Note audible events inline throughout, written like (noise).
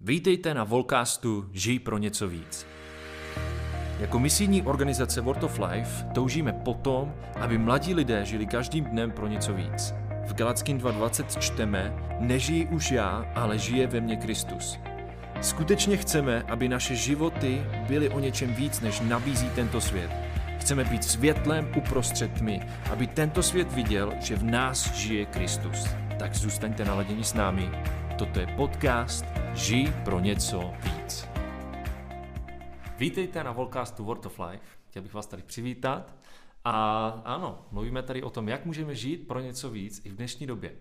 Vítejte na Volcastu Žij pro něco víc. Jako misijní organizace World of Life toužíme potom, aby mladí lidé žili každým dnem pro něco víc. V Galackým 2.20 čteme, nežijí už já, ale žije ve mně Kristus. Skutečně chceme, aby naše životy byly o něčem víc, než nabízí tento svět. Chceme být světlem uprostřed tmy, aby tento svět viděl, že v nás žije Kristus. Tak zůstaňte naladěni s námi. Toto je podcast Žij pro něco víc. Vítejte na Volcastu World of Life. Chtěl bych vás tady přivítat. A ano, mluvíme tady o tom, jak můžeme žít pro něco víc i v dnešní době.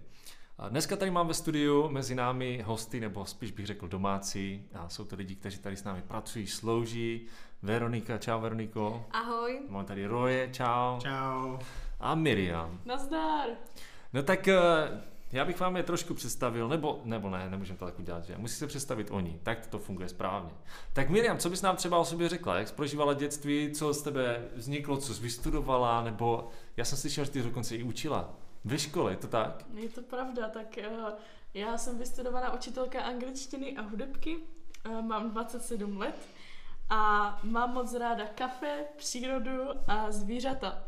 A dneska tady mám ve studiu mezi námi hosty, nebo spíš bych řekl domácí. A jsou to lidi, kteří tady s námi pracují, slouží. Veronika, čau Veroniko. Ahoj. Mám tady Roje, čau. Čau. A Miriam. Nazdar. No tak eh, já bych vám je trošku představil, nebo, nebo ne, nemůžeme to tak udělat, že? Musí se představit oni, tak to funguje správně. Tak Miriam, co bys nám třeba o sobě řekla? Jak jsi prožívala dětství, co z tebe vzniklo, co jsi vystudovala, nebo já jsem slyšel, že ty dokonce i učila ve škole, je to tak? Je to pravda, tak eh, já jsem vystudovaná učitelka angličtiny a hudebky, eh, mám 27 let a mám moc ráda kafe, přírodu a zvířata.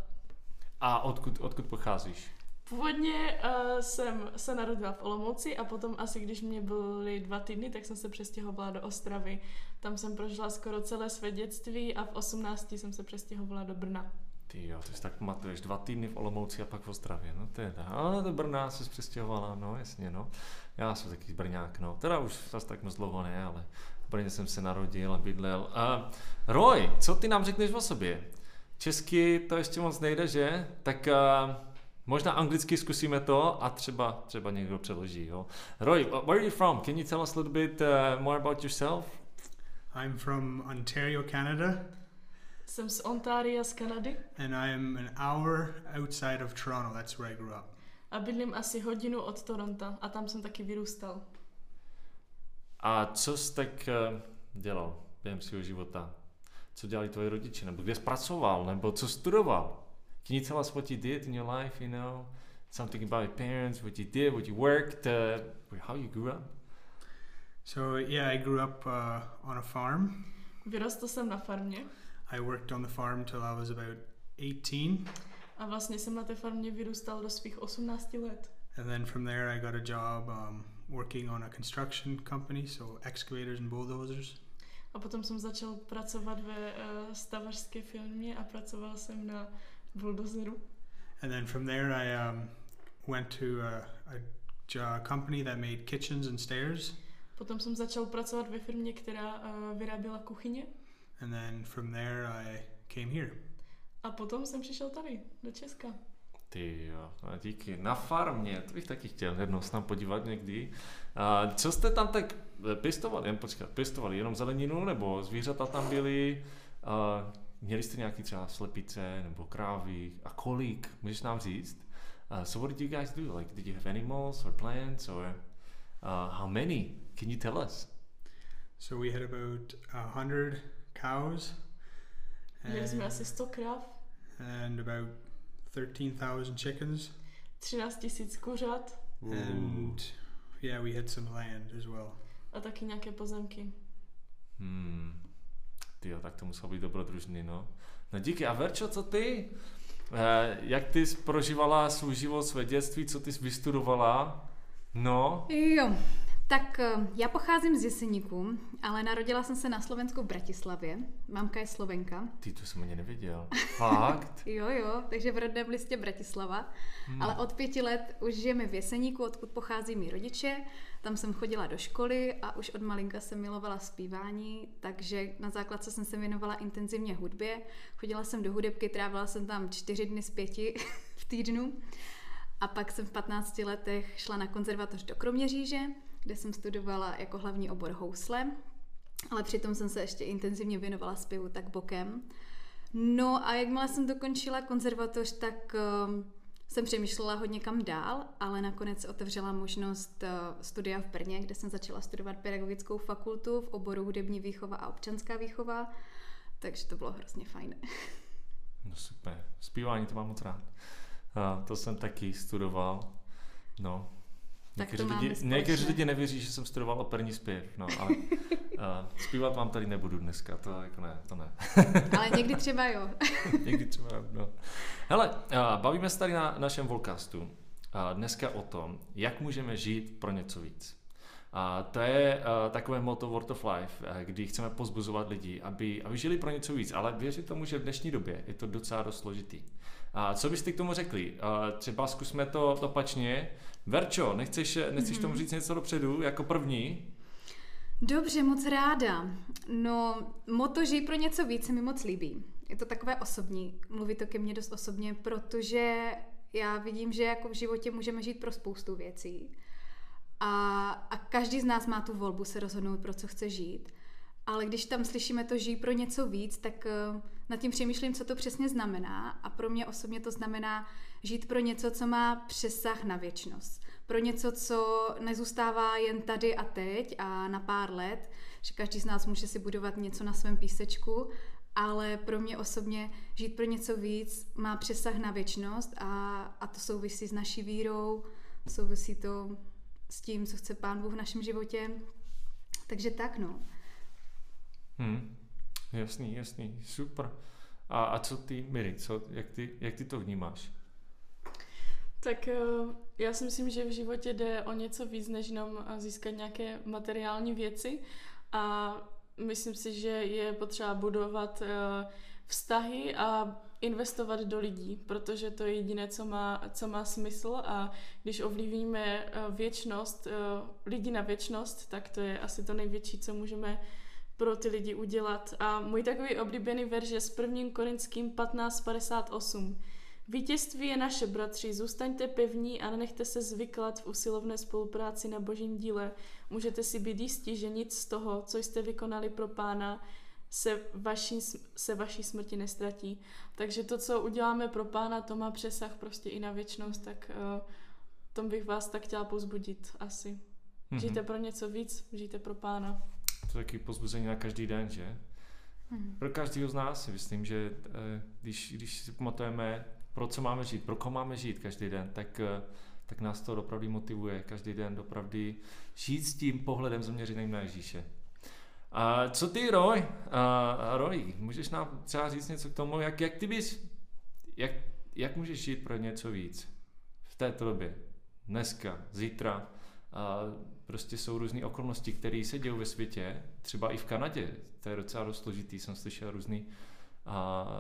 A odkud, odkud pocházíš? Původně uh, jsem se narodila v Olomouci a potom asi když mě byly dva týdny, tak jsem se přestěhovala do Ostravy. Tam jsem prožila skoro celé své dětství a v 18 jsem se přestěhovala do Brna. Ty jo, ty si tak pamatuješ, dva týdny v Olomouci a pak v Ostravě, no to je ale do Brna se přestěhovala, no jasně, no. Já jsem taky Brňák, no, teda už zase tak moc dlouho ne, ale v Brně jsem se narodil a bydlel. A Roy, co ty nám řekneš o sobě? Česky to ještě moc nejde, že? Tak uh, možná anglicky zkusíme to a třeba, třeba někdo přeloží, jo. Roy, where are you from? Can you tell us a little bit uh, more about yourself? I'm from Ontario, Canada, Jsem z Ontaria z Kanady and I am an hour outside of Toronto. That's where I grew up. a bydlím asi hodinu od Toronto a tam jsem taky vyrůstal. A co jsi tak uh, dělal během svého života? Co dělali tvoji rodiče? Nebo kde jsi pracoval? Nebo co studoval? Can you tell us what you did in your life, you know? Something about your parents, what you did, what you worked, uh, how you grew up? So yeah, I grew up uh, on a farm. Vyrostl jsem na farmě I worked on the farm till I was about 18, a vlastně jsem na té farmě vyrůstal do svých 18 let. and then from there I got a job um, working on a construction company, so excavators and bulldozers. A potom jsem začal pracovat ve uh, stavařské firmě a pracoval jsem na buldozeru. And then from there I um, went to a, a company that made kitchens and stairs. Potom jsem začal pracovat ve firmě, která uh, vyráběla kuchyně. And then from there I came here. A potom jsem přišel tady, do Česka. Ty jo, a díky. Na farmě, to bych taky chtěl jednou se tam podívat někdy. A co jste tam tak pěstovali? Jen počkat, pěstovali jenom zeleninu, nebo zvířata tam byly? A měli jste nějaký třeba slepice, nebo krávy? A kolik? Můžeš nám říct? Uh, so what did you guys do? Like, did you have animals or plants or uh, how many? Can you tell us? So we had about a hundred cows Měli jsme and, asi 100 kráv, and about thirteen thousand chickens, 13 tisíc kuřat and yeah, we had some land as well. a taky nějaké pozemky. Hmm. Ty tak to muselo být dobrodružný, no. No díky. A Verčo, co ty? Eh, jak ty jsi prožívala svůj život, své dětství, co ty jsi vystudovala? No, Jo, tak eh, já pocházím z Jeseníku, ale narodila jsem se na Slovensku v Bratislavě. Mamka je Slovenka. ty to jsem ani nevěděl. (laughs) Fakt? Jo, jo, takže v rodném listě Bratislava. Hmm. Ale od pěti let už žijeme v Jeseníku, odkud pochází mý rodiče. Tam jsem chodila do školy a už od malinka jsem milovala zpívání, takže na základce jsem se věnovala intenzivně hudbě. Chodila jsem do hudebky, trávila jsem tam čtyři dny z pěti (laughs) v týdnu. A pak jsem v 15 letech šla na konzervatoř do Kroměříže, kde jsem studovala jako hlavní obor housle, ale přitom jsem se ještě intenzivně věnovala zpěvu tak bokem. No a jakmile jsem dokončila konzervatoř, tak um, jsem přemýšlela hodně kam dál, ale nakonec otevřela možnost uh, studia v Brně, kde jsem začala studovat pedagogickou fakultu v oboru hudební výchova a občanská výchova, takže to bylo hrozně fajn. (laughs) No super. Zpívání to mám moc rád. A to jsem taky studoval. No. Tak Někteří to máme lidi, někteří lidi nevěří, že jsem studoval operní zpěv, no, ale uh, (laughs) zpívat vám tady nebudu dneska, to jako ne, to ne. (laughs) Ale někdy třeba jo. (laughs) Někdy třeba, no. Hele, uh, bavíme se tady na našem Volcastu uh, dneska o tom, jak můžeme žít pro něco víc. A to je uh, takové motto World of Life, uh, kdy chceme pozbuzovat lidi, aby, aby žili pro něco víc, ale věřit tomu, že v dnešní době je to docela dost složitý. A co byste k tomu řekli? Uh, třeba zkusme to opačně. Verčo, nechceš, nechceš Mhm. tomu říct něco dopředu jako první? Dobře, moc ráda. No, moto žij pro něco víc se mi moc líbí. Je to takové osobní, mluví to ke mně dost osobně, protože já vidím, že jako v životě můžeme žít pro spoustu věcí. A, a každý z nás má tu volbu se rozhodnout, pro co chce žít. Ale když tam slyšíme to žij pro něco víc, tak eh, nad tím přemýšlím, co to přesně znamená. A pro mě osobně to znamená žít pro něco, co má přesah na věčnost. Pro něco, co nezůstává jen tady a teď a na pár let, že každý z nás může si budovat něco na svém písečku, ale pro mě osobně žít pro něco víc má přesah na věčnost a, a to souvisí s naší vírou, souvisí to s tím, co chce Pán Bůh v našem životě. Takže tak, no. Hmm. Jasný, jasný, super. A, a co ty, Miri, co, jak, ty, jak ty to vnímáš? Tak eh, já si myslím, že v životě jde o něco víc, než jenom eh, získat nějaké materiální věci a myslím si, že je potřeba budovat eh, vztahy a investovat do lidí, protože to je jediné, co má, co má smysl a když ovlivníme věčnost, lidi na věčnost, tak to je asi to největší, co můžeme pro ty lidi udělat. A můj takový oblíbený verš je s 1. Korinským 15.58. Vítězství je naše, bratři, zůstaňte pevní a nenechte se zvyklat v usilovné spolupráci na božím díle. Můžete si být jistí, že nic z toho, co jste vykonali pro pána, se vaší, se vaší smrti nestratí. Takže to, co uděláme pro pána, to má přesah prostě i na věčnost, tak uh, tom bych vás tak chtěla pozbudit asi. Mhm. Žijte pro něco víc, žijte pro pána. To je taky pozbuzení na každý den, že? Hmm. Pro každého z nás si myslím, že eh, když, když si pamatujeme, pro co máme žít, pro koho máme žít každý den, tak, eh, tak nás to opravdu motivuje každý den opravdu žít s tím pohledem zaměřeným na Ježíše. A co ty, Roy? A, Roy, můžeš nám třeba říct něco k tomu, jak, jak ty bys, jak, jak můžeš žít pro něco víc v této době, dneska, zítra, a prostě jsou různé okolnosti, které se dějí ve světě, třeba i v Kanadě, to je docela dost složitý, jsem slyšel různé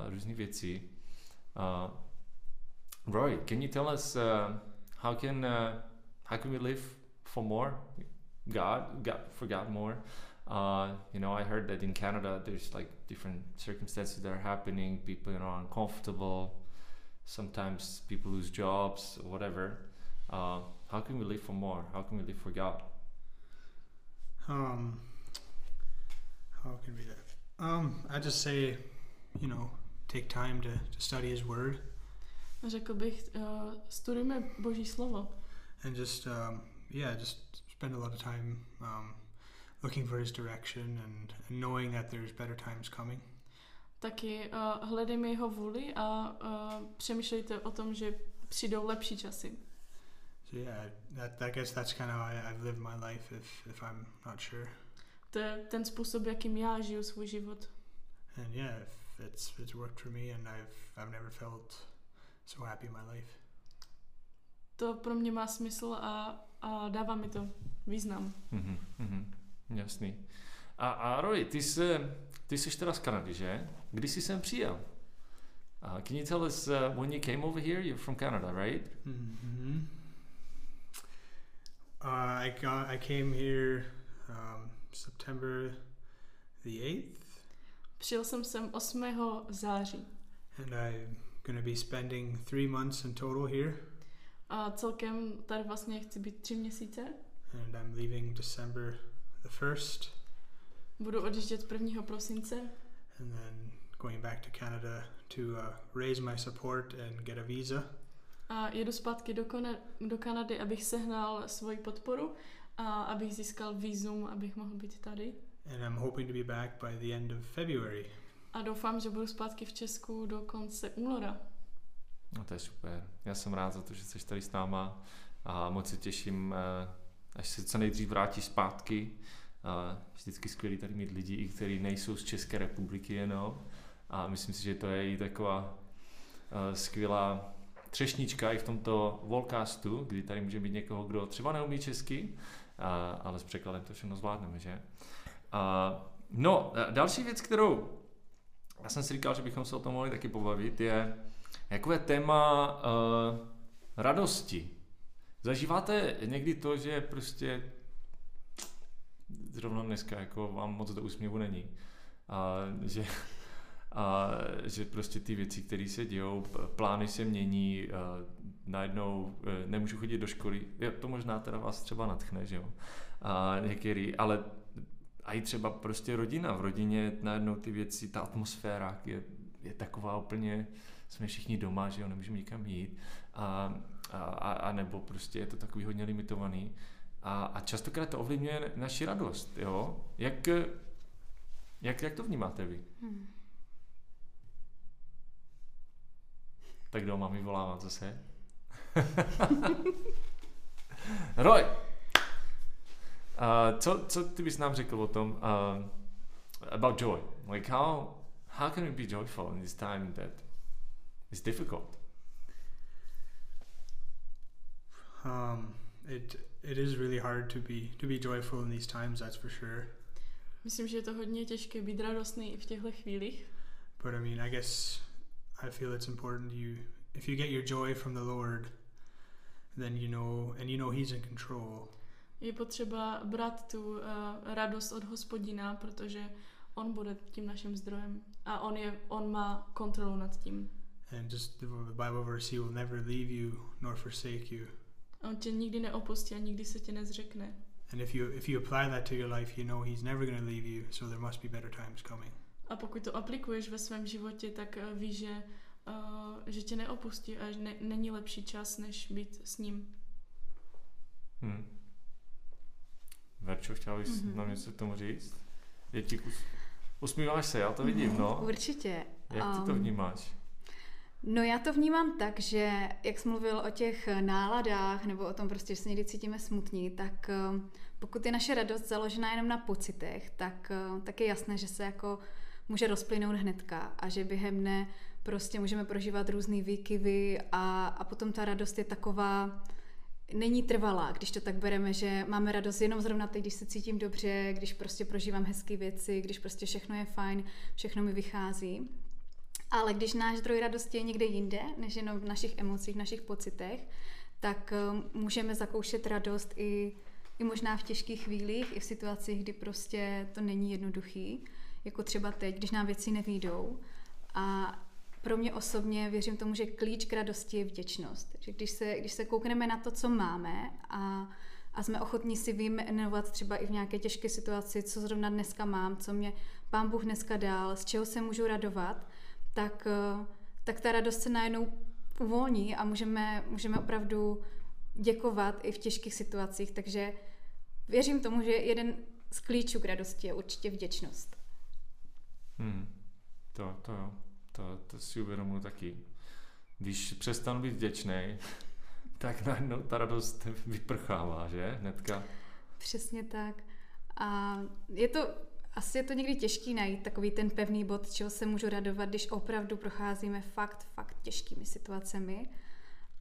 různé věci. Uh, Roy, can you tell us uh, how can uh, how can we live for more God, God for God more? Uh, you know, I heard that in Canada there's like different circumstances that are happening. People you know are uncomfortable. Sometimes people lose jobs whatever. Uh, how can we live for more? How can we live for God? Um, how can we live? Um, I just say, you know, take time to, to study His Word Řekl bych, uh, studujme Boží slovo. and just, um, yeah, just spend a lot of time um, looking for His direction and, and knowing that there's better times coming. Taky uh, hledejme jeho vůli a uh, přemýšlejte o tom, že přijdou lepší časy. So yeah, that I guess that's kind of how I, I've lived my life. If if I'm not sure, To je ten způsob, jakým já žiju svůj život. and yeah, if it's it's worked for me, and I've I've never felt so happy in my life. To pro mě má smysl a, a dává mi to význam. Mhm, mhm, jasný. A, a Roy, ty jsi, ty jsi teda z Kanady, že? Kdy jsi sem přijel? Uh, can you tell us uh, when you came over here? You're from Canada, right? hmm Uh, I got I came here um, September the eighth, Přijel jsem sem 8. září and I'm gonna be spending three months in total here, a celkem tady vlastně chci být tři měsíce. and I'm leaving December the first, Budu odjíždět 1. prosince and then going back to Canada to uh, raise my support and get a visa. a jedu zpátky do, Kone- do Kanady, abych sehnal svoji podporu a abych získal vízum, abych mohl být tady. And I'm hoping to be back by the end of February. A doufám, že budu zpátky v Česku do konce února. No to je super. Já jsem rád za to, že jsi tady s náma. a moc se těším, uh, až se co nejdřív vrátí zpátky. Uh, vždycky skvělý tady mít lidi, i kteří nejsou z České republiky jenom. A myslím si, že to je i taková uh, skvělá třešnička i v tomto Volcastu, kdy tady může být někoho, kdo třeba neumí česky, ale s překladem to všechno zvládneme, že? No, další věc, kterou já jsem si říkal, že bychom se o tom mohli taky pobavit, je jakové téma uh, radosti. Zažíváte někdy to, že prostě zrovna dneska jako vám moc do úsměvu není. A že a že prostě ty věci, které se dějou, plány se mění, najednou e, nemůžu chodit do školy, to možná teda vás třeba natchne, že jo, a některý, ale a i třeba prostě rodina, v rodině najednou ty věci, ta atmosféra je, je taková úplně, jsme všichni doma, že jo, nemůžeme nikam jít a, a, a nebo prostě je to takový hodně limitovaný a, a častokrát to ovlivňuje naši radost, jo, jak, jak, jak to vnímáte vy? Hmm. Tak kdo mám vyvolávat zase? (laughs) Roy! Uh, co, co ty bys nám řekl o tom uh, about joy? Like how, how can we be joyful in this time that is difficult? Um, it it is really hard to be to be joyful in these times. That's for sure. Myslím, že je to hodně těžké být radostný v těchto chvílích. But I mean, I guess I feel it's important you if you get your joy from the Lord, then you know and you know He's in control. Je potřeba brát tu uh, radost od Hospodina, protože on bude tím naším zdrojem a on je on má kontrolu nad tím. And just the Bible verse, He will never leave you nor forsake you. On tě nikdy neopustí a nikdy se tě nezřekne. And if you if you apply that to your life, you know He's never going to leave you, so there must be better times coming. A pokud to aplikuješ ve svém životě, tak uh, víš, že uh, že tě neopustí a že ne, není lepší čas, než být s ním. Hmm. Verčo, chtěla bys mm-hmm. nám něco k tomu říct? Je ti us... Usmíváš se, já to vidím, no. (laughs) Určitě. Jak ty to um, vnímáš? No já to vnímám tak, že jak jsi mluvil o těch náladách nebo o tom prostě, že se někdy cítíme smutní, tak um, pokud je naše radost založená jenom na pocitech, tak, uh, tak je jasné, že se jako může rozplynout hnedka a že během dne prostě můžeme prožívat různé výkyvy a, a potom ta radost je taková, není trvalá, když to tak bereme, že máme radost jenom zrovna teď, když se cítím dobře, když prostě prožívám hezké věci, když prostě všechno je fajn, všechno mi vychází. Ale když náš zdroj radosti je někde jinde, než jenom v našich emocích, v našich pocitech, tak eh, můžeme zakoušet radost i, i možná v těžkých chvílích, i v situacích, kdy prostě to není jednoduchý, jako třeba teď, když nám věci nevídou. A pro mě osobně věřím tomu, že klíč k radosti je vděčnost. Že když se, když se koukneme na to, co máme a, a jsme ochotní si vyjmenovat třeba i v nějaké těžké situaci, co zrovna dneska mám, co mě pán Bůh dneska dal, z čeho se můžu radovat, tak, eh, tak ta radost se najednou uvolní a můžeme, můžeme opravdu děkovat i v těžkých situacích. Takže věřím tomu, že jeden z klíčů k radosti je určitě vděčnost. Hmm. To, to jo to, to si uvědomuji taky. Když přestanu být vděčný, (laughs) tak najednou ta radost vyprchává, že? Hnedka. Přesně tak. A je to, asi je to někdy těžký najít takový ten pevný bod, čeho se můžu radovat, když opravdu procházíme fakt, fakt těžkými situacemi.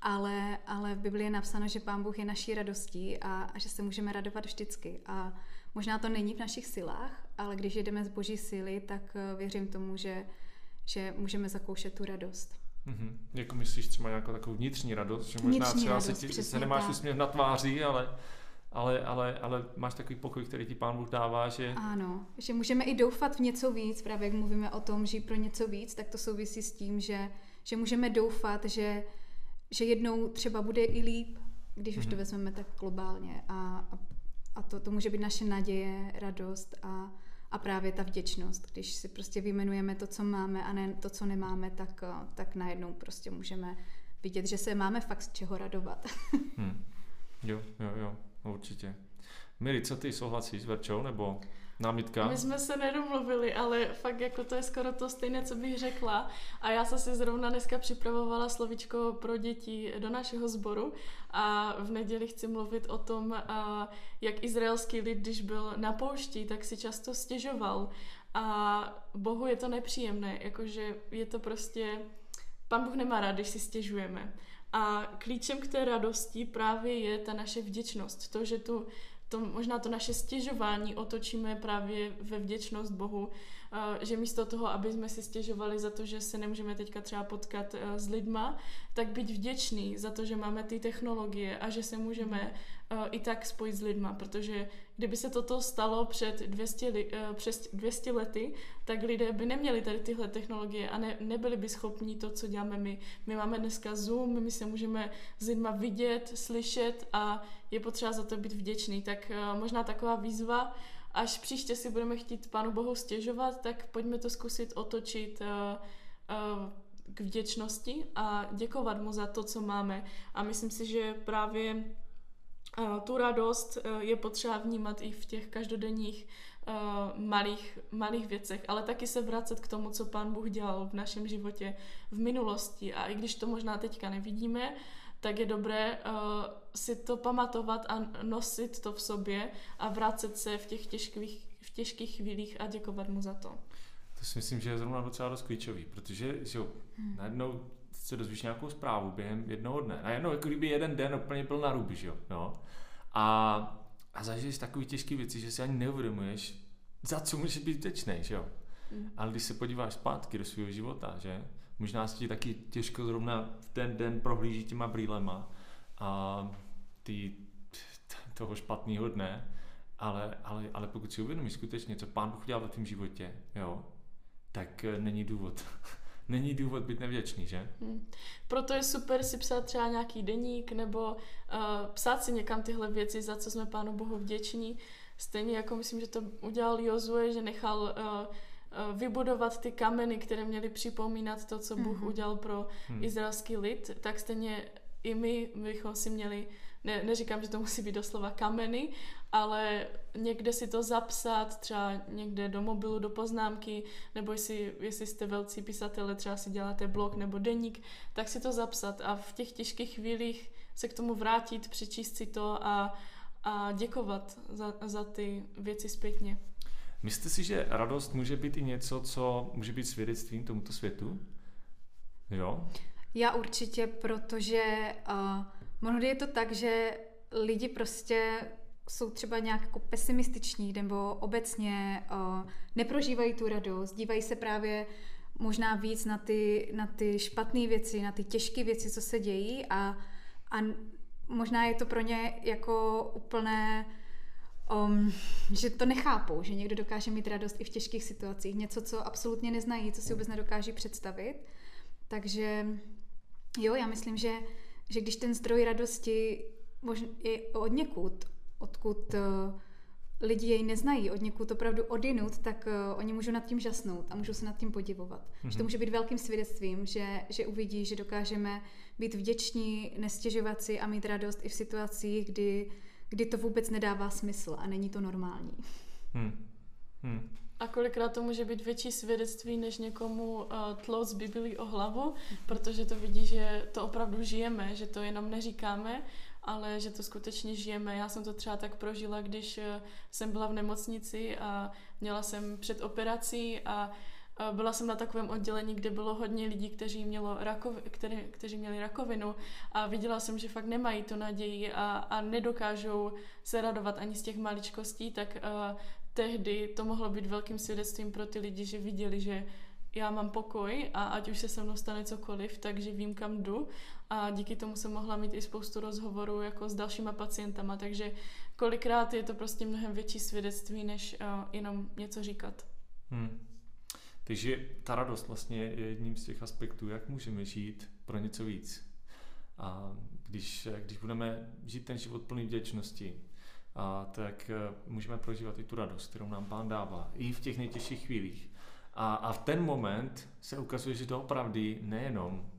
Ale, ale v Biblii je napsáno, že Pán Bůh je naší radostí a, a že se můžeme radovat vždycky. A možná to není v našich silách, ale když jedeme z boží síly, tak eh, věřím tomu, že, že můžeme zakoušet tu radost. Mm-hmm. Jako myslíš třeba nějakou takovou vnitřní radost, že možná vnitřní třeba radost, se, ti, se nemáš tak. úsměv na tváři, ale, ale, ale, ale máš takový pokoj, který ti pán Bůh dává, že... Ano, že můžeme i doufat v něco víc, právě jak mluvíme o tom, že pro něco víc, tak to souvisí s tím, že, že můžeme doufat, že, že jednou třeba bude i líp, když mm-hmm. už to mhm. vezmeme tak globálně a, a, a to, to může být naše naděje, radost a, a právě ta vděčnost. Když si prostě vyjmenujeme to, co máme a ne to, co nemáme, tak, eh, tak najednou prostě můžeme vidět, že se máme fakt z čeho radovat. hmm. Jo, jo, jo, určitě. Miri, co ty souhlasíš s Verčou, nebo? námitka? My jsme se nedomluvili, ale fakt jako to je skoro to stejné, co bych řekla. A já jsem si zrovna dneska připravovala slovičko pro děti do našeho sboru a v neděli chci mluvit o tom, jak izraelský lid, když byl na poušti, tak si často stěžoval. A Bohu je to nepříjemné, jakože je to prostě... Pan Bůh nemá rád, když si stěžujeme. A klíčem k té radosti právě je ta naše vděčnost. To, že tu to, možná to naše stěžování otočíme právě ve vděčnost Bohu, že místo toho, aby jsme si stěžovali za to, že se nemůžeme teďka třeba potkat eh, s lidma, tak být vděčný za to, že máme ty technologie a že se můžeme eh, i tak spojit s lidma, protože kdyby se toto stalo před 200, li, přes 200 lety, tak lidé by neměli tady tyhle technologie a ne, nebyli by schopni to, co děláme my. My máme dneska Zoom, my se můžeme s lidma vidět, slyšet a je potřeba za to být vděčný. Tak možná taková výzva, až příště si budeme chtít Pánu Bohu stěžovat, tak pojďme to zkusit otočit uh, uh, k vděčnosti a děkovat mu za to, co máme. A myslím si, že právě uh, tu radost je potřeba vnímat i v těch každodenních malých, malých věcech, ale taky se vracet k tomu, co Pán Bůh dělal v našem životě v minulosti. A i když to možná teďka nevidíme, tak je dobré uh, si to pamatovat a nosit to v sobě a vracet se v těch těžkých, v těžkých chvílích a děkovat mu za to. To si myslím, že je zrovna docela dost klíčový, protože že jo, hmm. najednou se dozvíš nějakou zprávu během jednoho dne. A jednou, jako kdyby jeden den úplně byl na ruby, že jo. No. A, a zažiješ takové těžké věci, že si ani neuvědomuješ, za co můžeš být vděčný, že jo. Hmm. Ale když se podíváš zpátky do svého života, že, možná si taky těžko zrovna v ten den prohlíží těma brýlema a ty, toho špatného dne, ale, ale, ale pokud si uvědomíš skutečně, co pán Bůh udělal v tvém životě, jo, tak eh, není důvod. (laughs) není důvod být nevděčný, že? Hmm. Proto je super si psát třeba nějaký deník nebo uh, psát si někam tyhle věci, za co jsme Pánu Bohu vděční. Stejně jako myslím, že to udělal Jozue, že nechal uh, vybudovat ty kameny, které měly připomínat to, co Bůh mm-hmm. udělal pro mm. izraelský lid, tak stejně i my bychom si měli, ne, neříkám, že to musí být doslova kameny, ale někde si to zapsat, třeba někde do mobilu, do poznámky, nebo jestli, jestli jste velcí pisatele, třeba si děláte blog nebo deník, tak si to zapsat a v těch těžkých chvílích se k tomu vrátit, přečíst si to a, a děkovat za, za ty věci zpětně. Myslíte si, že radost může být i něco, co může být svědectvím tomuto světu? Jo? Já určitě, protože uh, mnohdy je to tak, že lidi prostě jsou třeba nějak jako pesimističní nebo obecně uh, neprožívají tu radost, dívají se právě možná víc na ty, na ty špatné věci, na ty těžké věci, co se dějí a, a možná je to pro ně jako úplné um, že to nechápou, že někdo dokáže mít radost i v těžkých situacích. Něco, co absolutně neznají, co si vůbec nedokáží představit. Takže jo, já myslím, že, že když ten zdroj radosti je od někud, odkud uh, lidi jej neznají, od někud opravdu odinut, tak uh, oni můžou nad tím žasnout a můžou se nad tím podivovat. Mm-hmm. Že to mhm. může být velkým svědectvím, že, že uvidí, že dokážeme být vděční, nestěžovat si a mít radost i v situacích, kdy kdy to vůbec nedává smysl a není to normální. Hmm. Hmm. A kolikrát to může být větší svědectví, než někomu uh, tlout z Biblii o hlavu, protože to vidí, že to opravdu žijeme, že to jenom neříkáme, ale že to skutečně žijeme. Já jsem to třeba tak prožila, když uh, jsem byla v nemocnici a měla jsem před operací a byla jsem na takovém oddělení, kde bylo hodně lidí, kteří, mělo rakovi, který, kteří měli rakovinu a viděla jsem, že fakt nemají tu naději a, a nedokážou se radovat ani z těch maličkostí, tak uh, tehdy to mohlo být velkým svědectvím pro ty lidi, že viděli, že já mám pokoj a ať už se se mnou stane cokoliv, takže vím, kam jdu a díky tomu jsem mohla mít i spoustu rozhovorů jako s dalšíma pacientama, takže kolikrát je to prostě mnohem větší svědectví, než uh, jenom něco říkat. Hmm. Takže ta radost vlastně je jedním z těch aspektů, jak můžeme žít pro něco víc. A když, když budeme žít ten život plný vděčnosti, a tak eh, můžeme prožívat i tu radost, kterou nám Pán dává, i v těch nejtěžších chvílích. A, a v ten moment se ukazuje, že to opravdu nejenom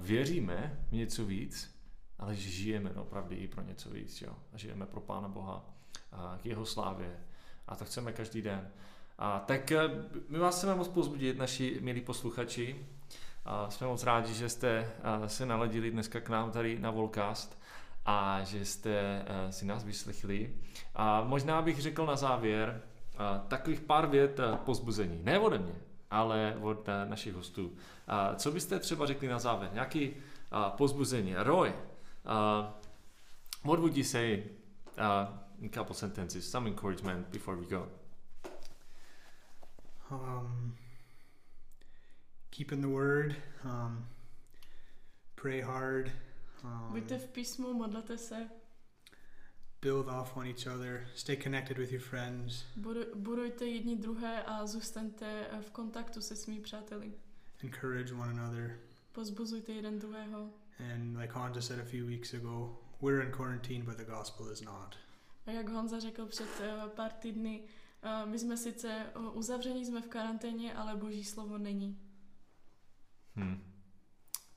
věříme v něco víc, ale že žijeme opravdu i pro něco víc. Jo? A žijeme pro Pána Boha, a k jeho slávě A to chceme každý den. A tak eh, my vás chceme moc pozbudit, naši milí posluchači. A jsme moc rádi, že jste eh, se naladili dneska k nám tady na Volcast a že jste eh, si nás vyslechli. A možná bych řekl na závěr takových pár vět pozbuzení. Ne ode mě, ale od našich hostů. Co byste třeba řekli na závěr? Nějaký pozbuzení? Roy, what would you say a couple sentences, some encouragement before we go? Um, keep in the word, um, pray hard. Um, v písmu, modlete se. Build off on each other, stay connected with your friends. Budujte jedni druhé a zůstaňte v kontaktu se svými přáteli. Encourage one another. Pozbuzujte jeden druhého. And like Honza said a few weeks ago, we're in quarantine, but the gospel is not. A jak Honza řekl před uh, pár týdny, my jsme sice uzavření, jsme v karanténě, ale boží slovo není. Hmm.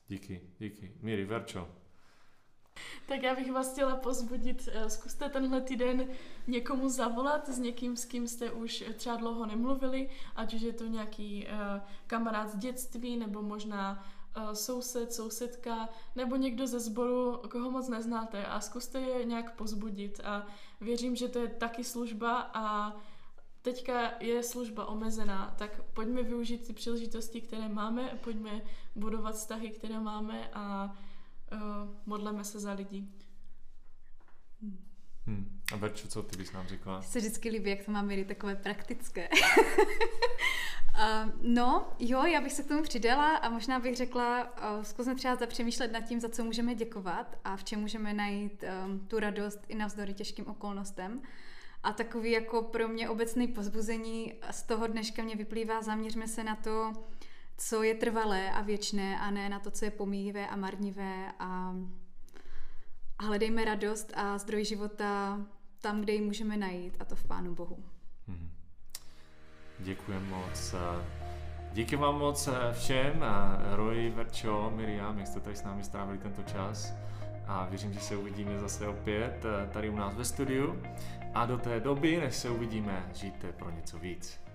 Díky, díky. Míry, Verčo. Tak já bych vás chtěla pozbudit, zkuste tenhle týden někomu zavolat s někým, s kým jste už třeba dlouho nemluvili, ať už je to nějaký uh, kamarád z dětství, nebo možná uh, soused, sousedka, nebo někdo ze sboru, koho moc neznáte a zkuste je nějak pozbudit a věřím, že to je taky služba a teďka je služba omezená, tak pojďme využít ty příležitosti, které máme, pojďme budovat vztahy, které máme a uh, modleme se za lidi. Hmm. A Berčo, co ty bys nám řekla? Se vždycky líbí, jak to má Miri takové praktické. uh, (laughs) no, jo, já bych se k tomu přidala a možná bych řekla, uh, zkusme třeba zapřemýšlet nad tím, za co můžeme děkovat a v čem můžeme najít um, tu radost i navzdory těžkým okolnostem. A takový jako pro mě obecný pozbuzení z toho dneška mě vyplývá, zaměřme se na to, co je trvalé a věčné a ne na to, co je pomíjivé a marnivé a, a hledejme radost a zdroj života tam, kde ji můžeme najít a to v Pánu Bohu. Hmm. Děkuji moc. Díky vám moc všem, Roy, Verčo, Miriam, jak jste tady s námi strávili tento čas a věřím, že se uvidíme zase opět tady u nás ve studiu a do té doby, než se uvidíme, žijte pro něco víc.